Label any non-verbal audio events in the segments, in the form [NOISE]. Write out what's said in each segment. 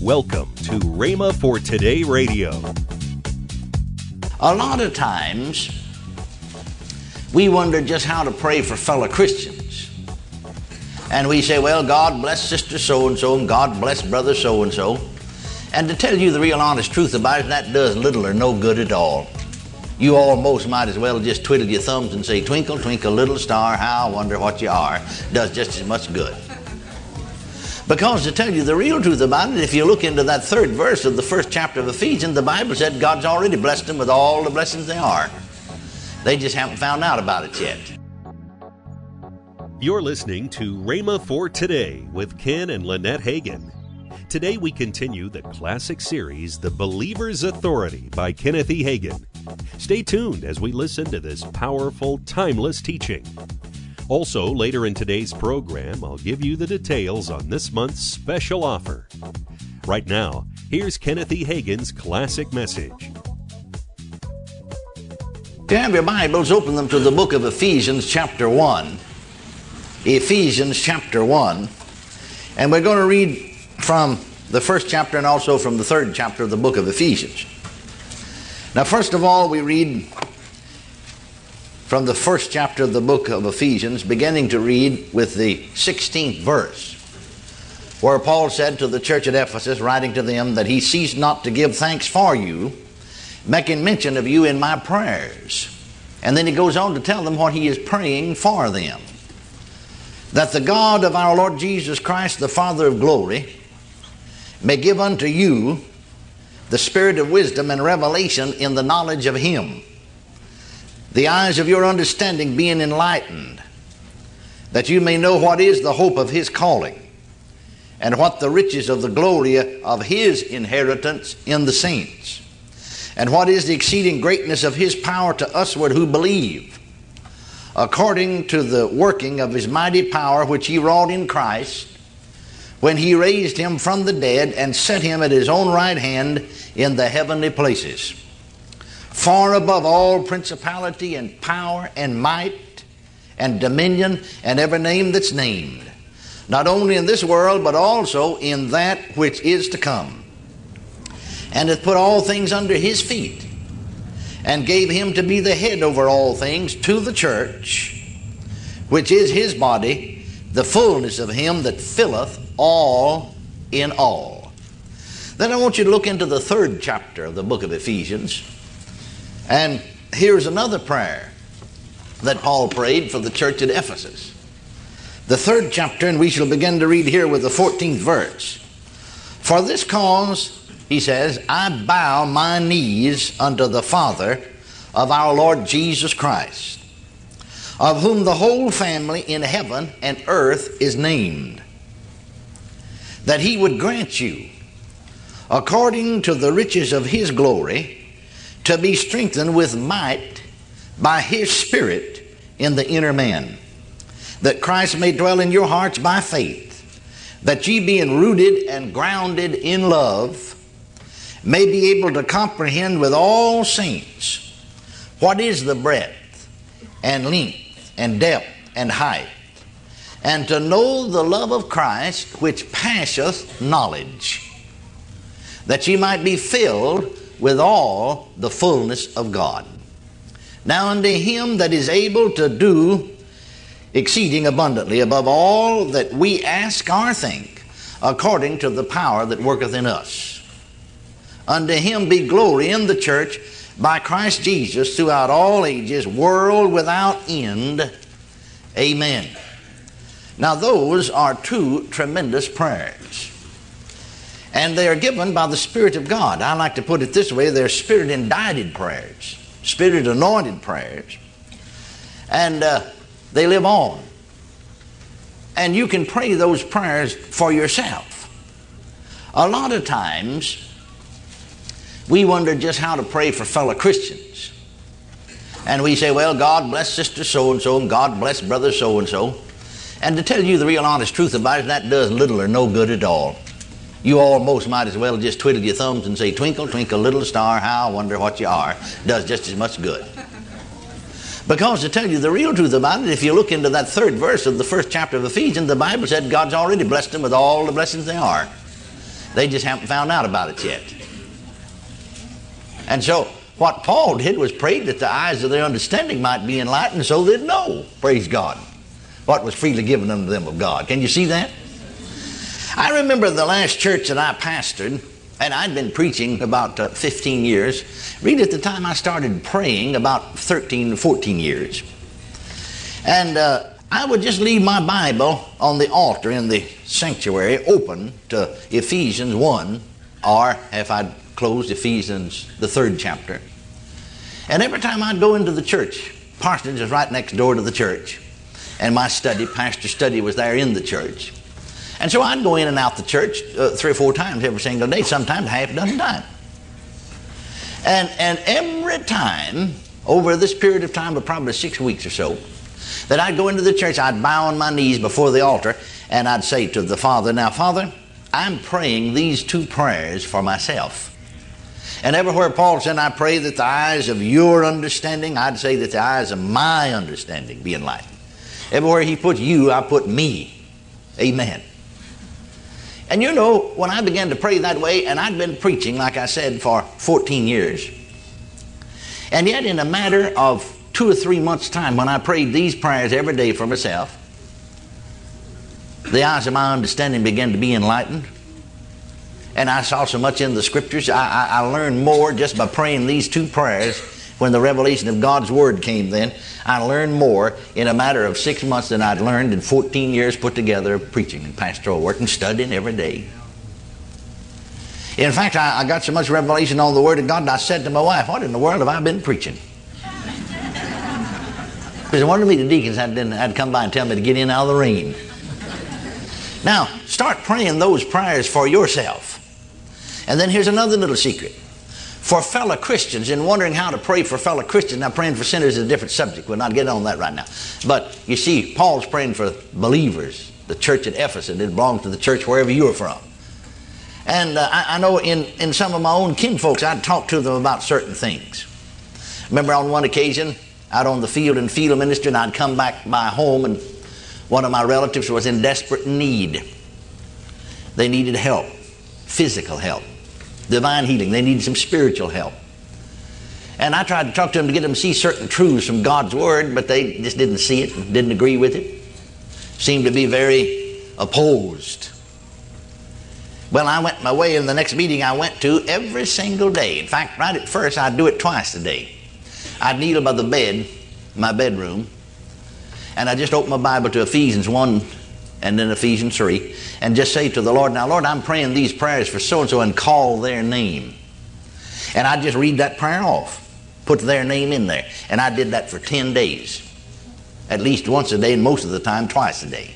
Welcome to Rhema for Today Radio. A lot of times, we wonder just how to pray for fellow Christians. And we say, well, God bless sister so and so, and God bless brother so and so. And to tell you the real honest truth about it, that does little or no good at all. You almost might as well just twiddle your thumbs and say, Twinkle, twinkle, little star, how I wonder what you are. Does just as much good. Because to tell you the real truth about it, if you look into that third verse of the first chapter of Ephesians, the Bible said God's already blessed them with all the blessings they are. They just haven't found out about it yet. You're listening to Rhema for Today with Ken and Lynette Hagin. Today we continue the classic series, The Believer's Authority by Kenneth E. Hagin. Stay tuned as we listen to this powerful, timeless teaching. Also, later in today's program, I'll give you the details on this month's special offer. Right now, here's Kenneth E. Hagin's classic message. You have your Bibles, open them to the book of Ephesians, chapter 1. Ephesians, chapter 1. And we're going to read from the first chapter and also from the third chapter of the book of Ephesians. Now, first of all, we read from the first chapter of the book of Ephesians, beginning to read with the 16th verse, where Paul said to the church at Ephesus, writing to them, that he ceased not to give thanks for you, making mention of you in my prayers. And then he goes on to tell them what he is praying for them. That the God of our Lord Jesus Christ, the Father of glory, may give unto you the spirit of wisdom and revelation in the knowledge of him the eyes of your understanding being enlightened, that you may know what is the hope of his calling, and what the riches of the glory of his inheritance in the saints, and what is the exceeding greatness of his power to usward who believe, according to the working of his mighty power which he wrought in Christ, when he raised him from the dead and set him at his own right hand in the heavenly places far above all principality and power and might and dominion and every name that's named, not only in this world, but also in that which is to come. And hath put all things under his feet, and gave him to be the head over all things to the church, which is his body, the fullness of him that filleth all in all. Then I want you to look into the third chapter of the book of Ephesians. And here's another prayer that Paul prayed for the church at Ephesus. The third chapter, and we shall begin to read here with the 14th verse. For this cause, he says, I bow my knees unto the Father of our Lord Jesus Christ, of whom the whole family in heaven and earth is named, that he would grant you, according to the riches of his glory, to be strengthened with might by his Spirit in the inner man, that Christ may dwell in your hearts by faith, that ye being rooted and grounded in love, may be able to comprehend with all saints what is the breadth and length and depth and height, and to know the love of Christ which passeth knowledge, that ye might be filled with all the fullness of God. Now unto him that is able to do exceeding abundantly above all that we ask or think, according to the power that worketh in us. Unto him be glory in the church by Christ Jesus throughout all ages, world without end. Amen. Now, those are two tremendous prayers and they are given by the Spirit of God. I like to put it this way they're Spirit indited prayers, Spirit anointed prayers, and uh, they live on. And you can pray those prayers for yourself. A lot of times, we wonder just how to pray for fellow Christians. And we say, well, God bless sister so and so, and God bless brother so and so. And to tell you the real honest truth about it, that does little or no good at all. You almost might as well just twiddle your thumbs and say, Twinkle, twinkle, little star, how I wonder what you are. Does just as much good. [LAUGHS] Because to tell you the real truth about it, if you look into that third verse of the first chapter of Ephesians, the Bible said God's already blessed them with all the blessings they are. They just haven't found out about it yet. And so, what Paul did was pray that the eyes of their understanding might be enlightened so they'd know, praise God, what was freely given unto them of God. Can you see that? I remember the last church that I pastored, and I'd been preaching about uh, 15 years. Read at the time I started praying about 13, 14 years. And uh, I would just leave my Bible on the altar in the sanctuary open to Ephesians 1, or if I'd closed Ephesians, the third chapter. And every time I'd go into the church, parsonage is right next door to the church. And my study, pastor study, was there in the church. And so I'd go in and out the church uh, three or four times every single day, sometimes half a dozen times. And, and every time, over this period of time of probably six weeks or so, that I'd go into the church, I'd bow on my knees before the altar, and I'd say to the Father, Now, Father, I'm praying these two prayers for myself. And everywhere Paul said, I pray that the eyes of your understanding, I'd say that the eyes of my understanding be enlightened. Everywhere he put you, I put me. Amen. And you know, when I began to pray that way, and I'd been preaching, like I said, for 14 years, and yet in a matter of two or three months' time, when I prayed these prayers every day for myself, the eyes of my understanding began to be enlightened. And I saw so much in the scriptures. I, I, I learned more just by praying these two prayers when the revelation of God's Word came then. I learned more in a matter of six months than I'd learned in 14 years put together of preaching and pastoral work and studying every day. In fact, I, I got so much revelation on the Word of God, that I said to my wife, What in the world have I been preaching? [LAUGHS] Because I wanted meet the deacons had, had come by and tell me to get in out of the rain. Now, start praying those prayers for yourself. And then here's another little secret for fellow Christians and wondering how to pray for fellow Christians. Now, praying for sinners is a different subject. We're not getting on that right now. But you see, Paul's praying for believers, the church at Ephesus. It belongs to the church wherever you are from. And uh, I, I, know in, in some of my own kinfolks, I'd talk to them about certain things. Remember on one occasion, out on the field in field ministry, and I'd come back by home, and one of my relatives was in desperate need. They needed help, physical help divine healing. They needed some spiritual help. And I tried to talk to them to get them to see certain truths from God's Word, but they just didn't see it, didn't agree with it. Seemed to be very opposed. Well, I went my way in the next meeting I went to every single day. In fact, right at first, I'd do it twice a day. I'd kneel by the bed, my bedroom, and I'd just open my Bible to Ephesians 1 and then Ephesians 3, and just say to the Lord, Now, Lord, I'm praying these prayers for so and so and call their name. And I just read that prayer off, put their name in there. And I did that for 10 days, at least once a day, and most of the time, twice a day.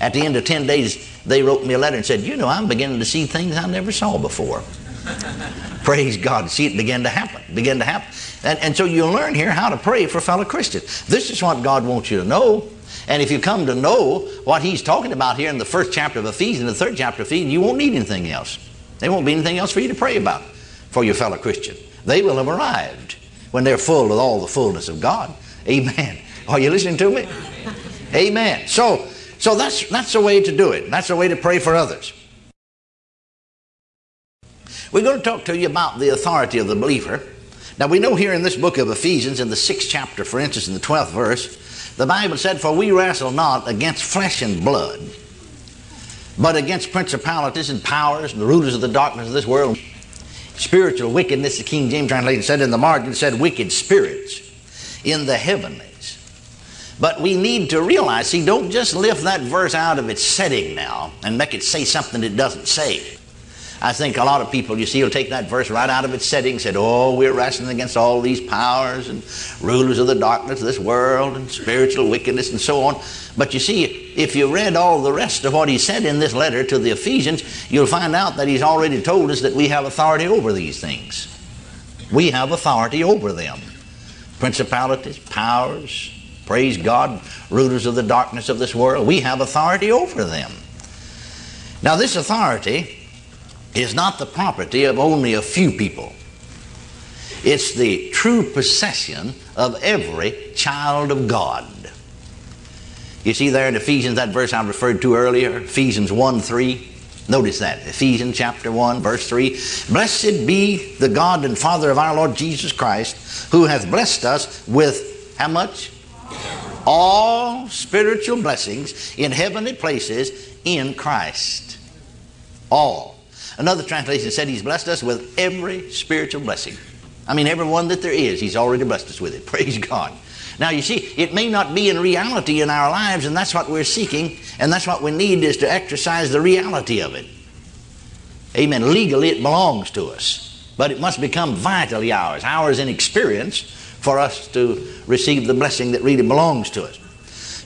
At the end of 10 days, they wrote me a letter and said, You know, I'm beginning to see things I never saw before. [LAUGHS] Praise God. See it begin to happen, begin to happen. And, and so you'll learn here how to pray for fellow Christians. This is what God wants you to know. And if you come to know what he's talking about here in the first chapter of Ephesians, the third chapter of Ephesians, you won't need anything else. There won't be anything else for you to pray about for your fellow Christian. They will have arrived when they're full with all the fullness of God. Amen. Are you listening to me? Amen. So, so that's that's the way to do it. That's the way to pray for others. We're going to talk to you about the authority of the believer. Now we know here in this book of Ephesians, in the sixth chapter, for instance, in the twelfth verse, the Bible said, For we wrestle not against flesh and blood, but against principalities and powers and the rulers of the darkness of this world. Spiritual wickedness, the King James translation said in the margin, said wicked spirits in the heavenlies. But we need to realize, see, don't just lift that verse out of its setting now and make it say something it doesn't say. I think a lot of people, you see, will take that verse right out of its setting and said, Oh, we're wrestling against all these powers and rulers of the darkness of this world and spiritual wickedness and so on. But you see, if you read all the rest of what he said in this letter to the Ephesians, you'll find out that he's already told us that we have authority over these things. We have authority over them. Principalities, powers, praise God, rulers of the darkness of this world, we have authority over them. Now, this authority is not the property of only a few people. It's the true possession of every child of God. You see there in Ephesians, that verse I referred to earlier, Ephesians 1 3. Notice that. Ephesians chapter 1, verse 3. Blessed be the God and Father of our Lord Jesus Christ, who hath blessed us with how much? All spiritual blessings in heavenly places in Christ. All. Another translation said he's blessed us with every spiritual blessing. I mean, every one that there is, he's already blessed us with it. [LAUGHS] Praise God. Now, you see, it may not be in reality in our lives, and that's what we're seeking, and that's what we need is to exercise the reality of it. Amen. Legally, it belongs to us, but it must become vitally ours, ours in experience, for us to receive the blessing that really belongs to us.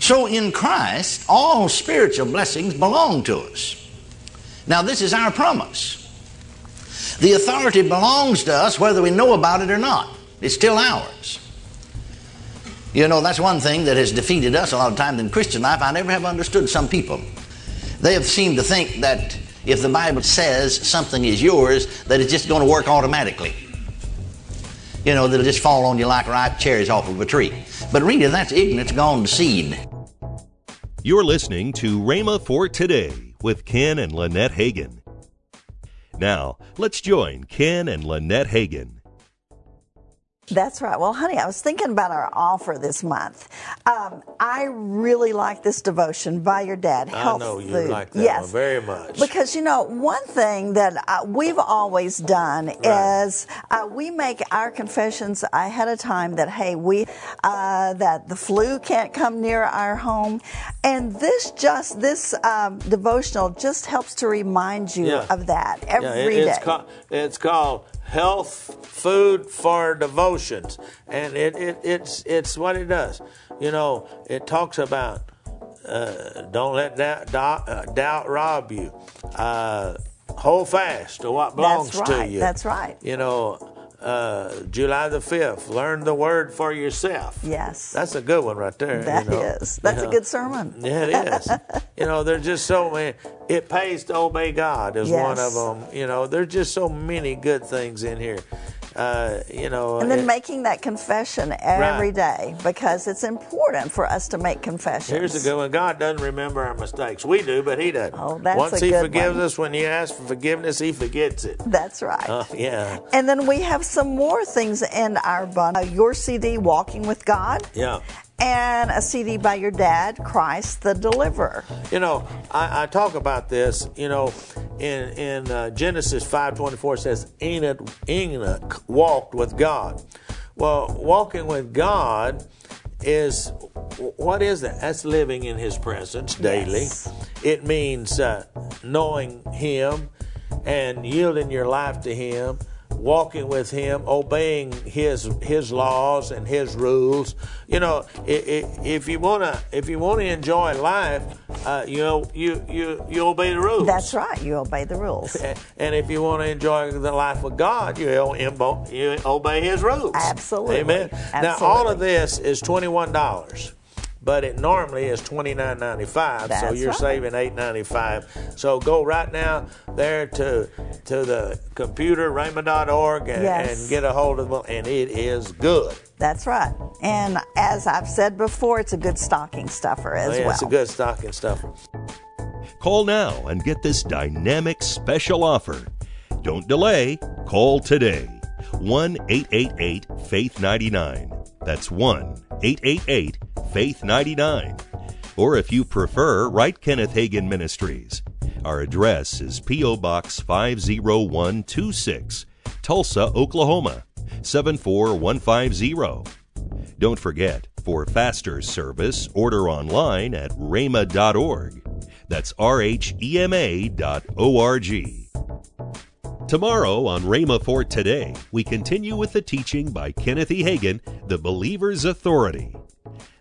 So, in Christ, all spiritual blessings belong to us. Now, this is our promise. The authority belongs to us whether we know about it or not. It's still ours. You know, that's one thing that has defeated us a lot of times in Christian life. I never have understood some people. They have seemed to think that if the Bible says something is yours, that it's just going to work automatically. You know, that'll just fall on you like ripe cherries off of a tree. But really, that's ignorance gone to seed. You're listening to Rhema for Today with Ken and Lynette Hagin. Now, let's join Ken and Lynette Hagin that's right. Well, honey, I was thinking about our offer this month. Um, I really like this devotion by your dad. Health I know you food. like that yes. one very much. Because you know, one thing that uh, we've always done right. is uh, we make our confessions ahead of time that hey, we uh, that the flu can't come near our home, and this just this um, devotional just helps to remind you yeah. of that every yeah, it, day. it's, called, it's called health food for devotions. And it, it it's it's what it does. You know it talks about uh, don't let doubt, doubt, uh, doubt rob you. Uh, hold fast to what belongs right, to you. That's right. You know uh, July the 5th, learn the word for yourself. Yes. That's a good one right there. That you know? is. That's you know? a good sermon. Yeah, it is. you know, there's just so many. It pays to obey God is yes. one of them. You know, there's just so many good things in here. Uh, you know, and then it, making that confession every right. day because it's important for us to make confessions. Here's the good one: God doesn't remember our mistakes. We do, but He doesn't. Oh, that's Once a He good forgives one. us, when He asks for forgiveness, He forgets it. That's right. Uh, yeah. And then we have some more things in our bundle. Your CD, Walking with God. Yeah and a CD by your dad, Christ the Deliverer. You know, I, I talk about this. You know, in in uh, Genesis five twenty four says Enoch, Enoch walked with God. Well, walking with God is what is that? That's living in His presence daily. Yes. It means uh, knowing Him and yielding your life to Him walking with Him, obeying His His laws and His rules. You know, if you wanna if you wanna enjoy life, uh, you know you you you obey the rules. That's right. You obey the rules. [LAUGHS] And if you want to enjoy the life with God, you you obey His rules. Absolutely. Amen. Absolutely. Now all of this is twenty one dollars but it normally is twenty nine ninety five. So you're right. saving eight ninety five. So go right now there to to the computer rhema.org and, yes. and get a hold of them, and it is good. That's right. And as I've said before, it's a good stocking stuffer as yeah, well. It's a good stocking stuffer. Call now and get this dynamic special offer. Don't delay. Call today. 1 888 Faith 99. That's 1 888 Faith 99. Or if you prefer, write Kenneth Hagin Ministries. Our address is P.O. Box 50126, Tulsa, Oklahoma 74150. Don't forget, for faster service, order online at rhema.org. That's R H E M A dot O R G. Tomorrow on Rhema for Today, we continue with the teaching by Kenneth E. Hagin, The Believer's Authority.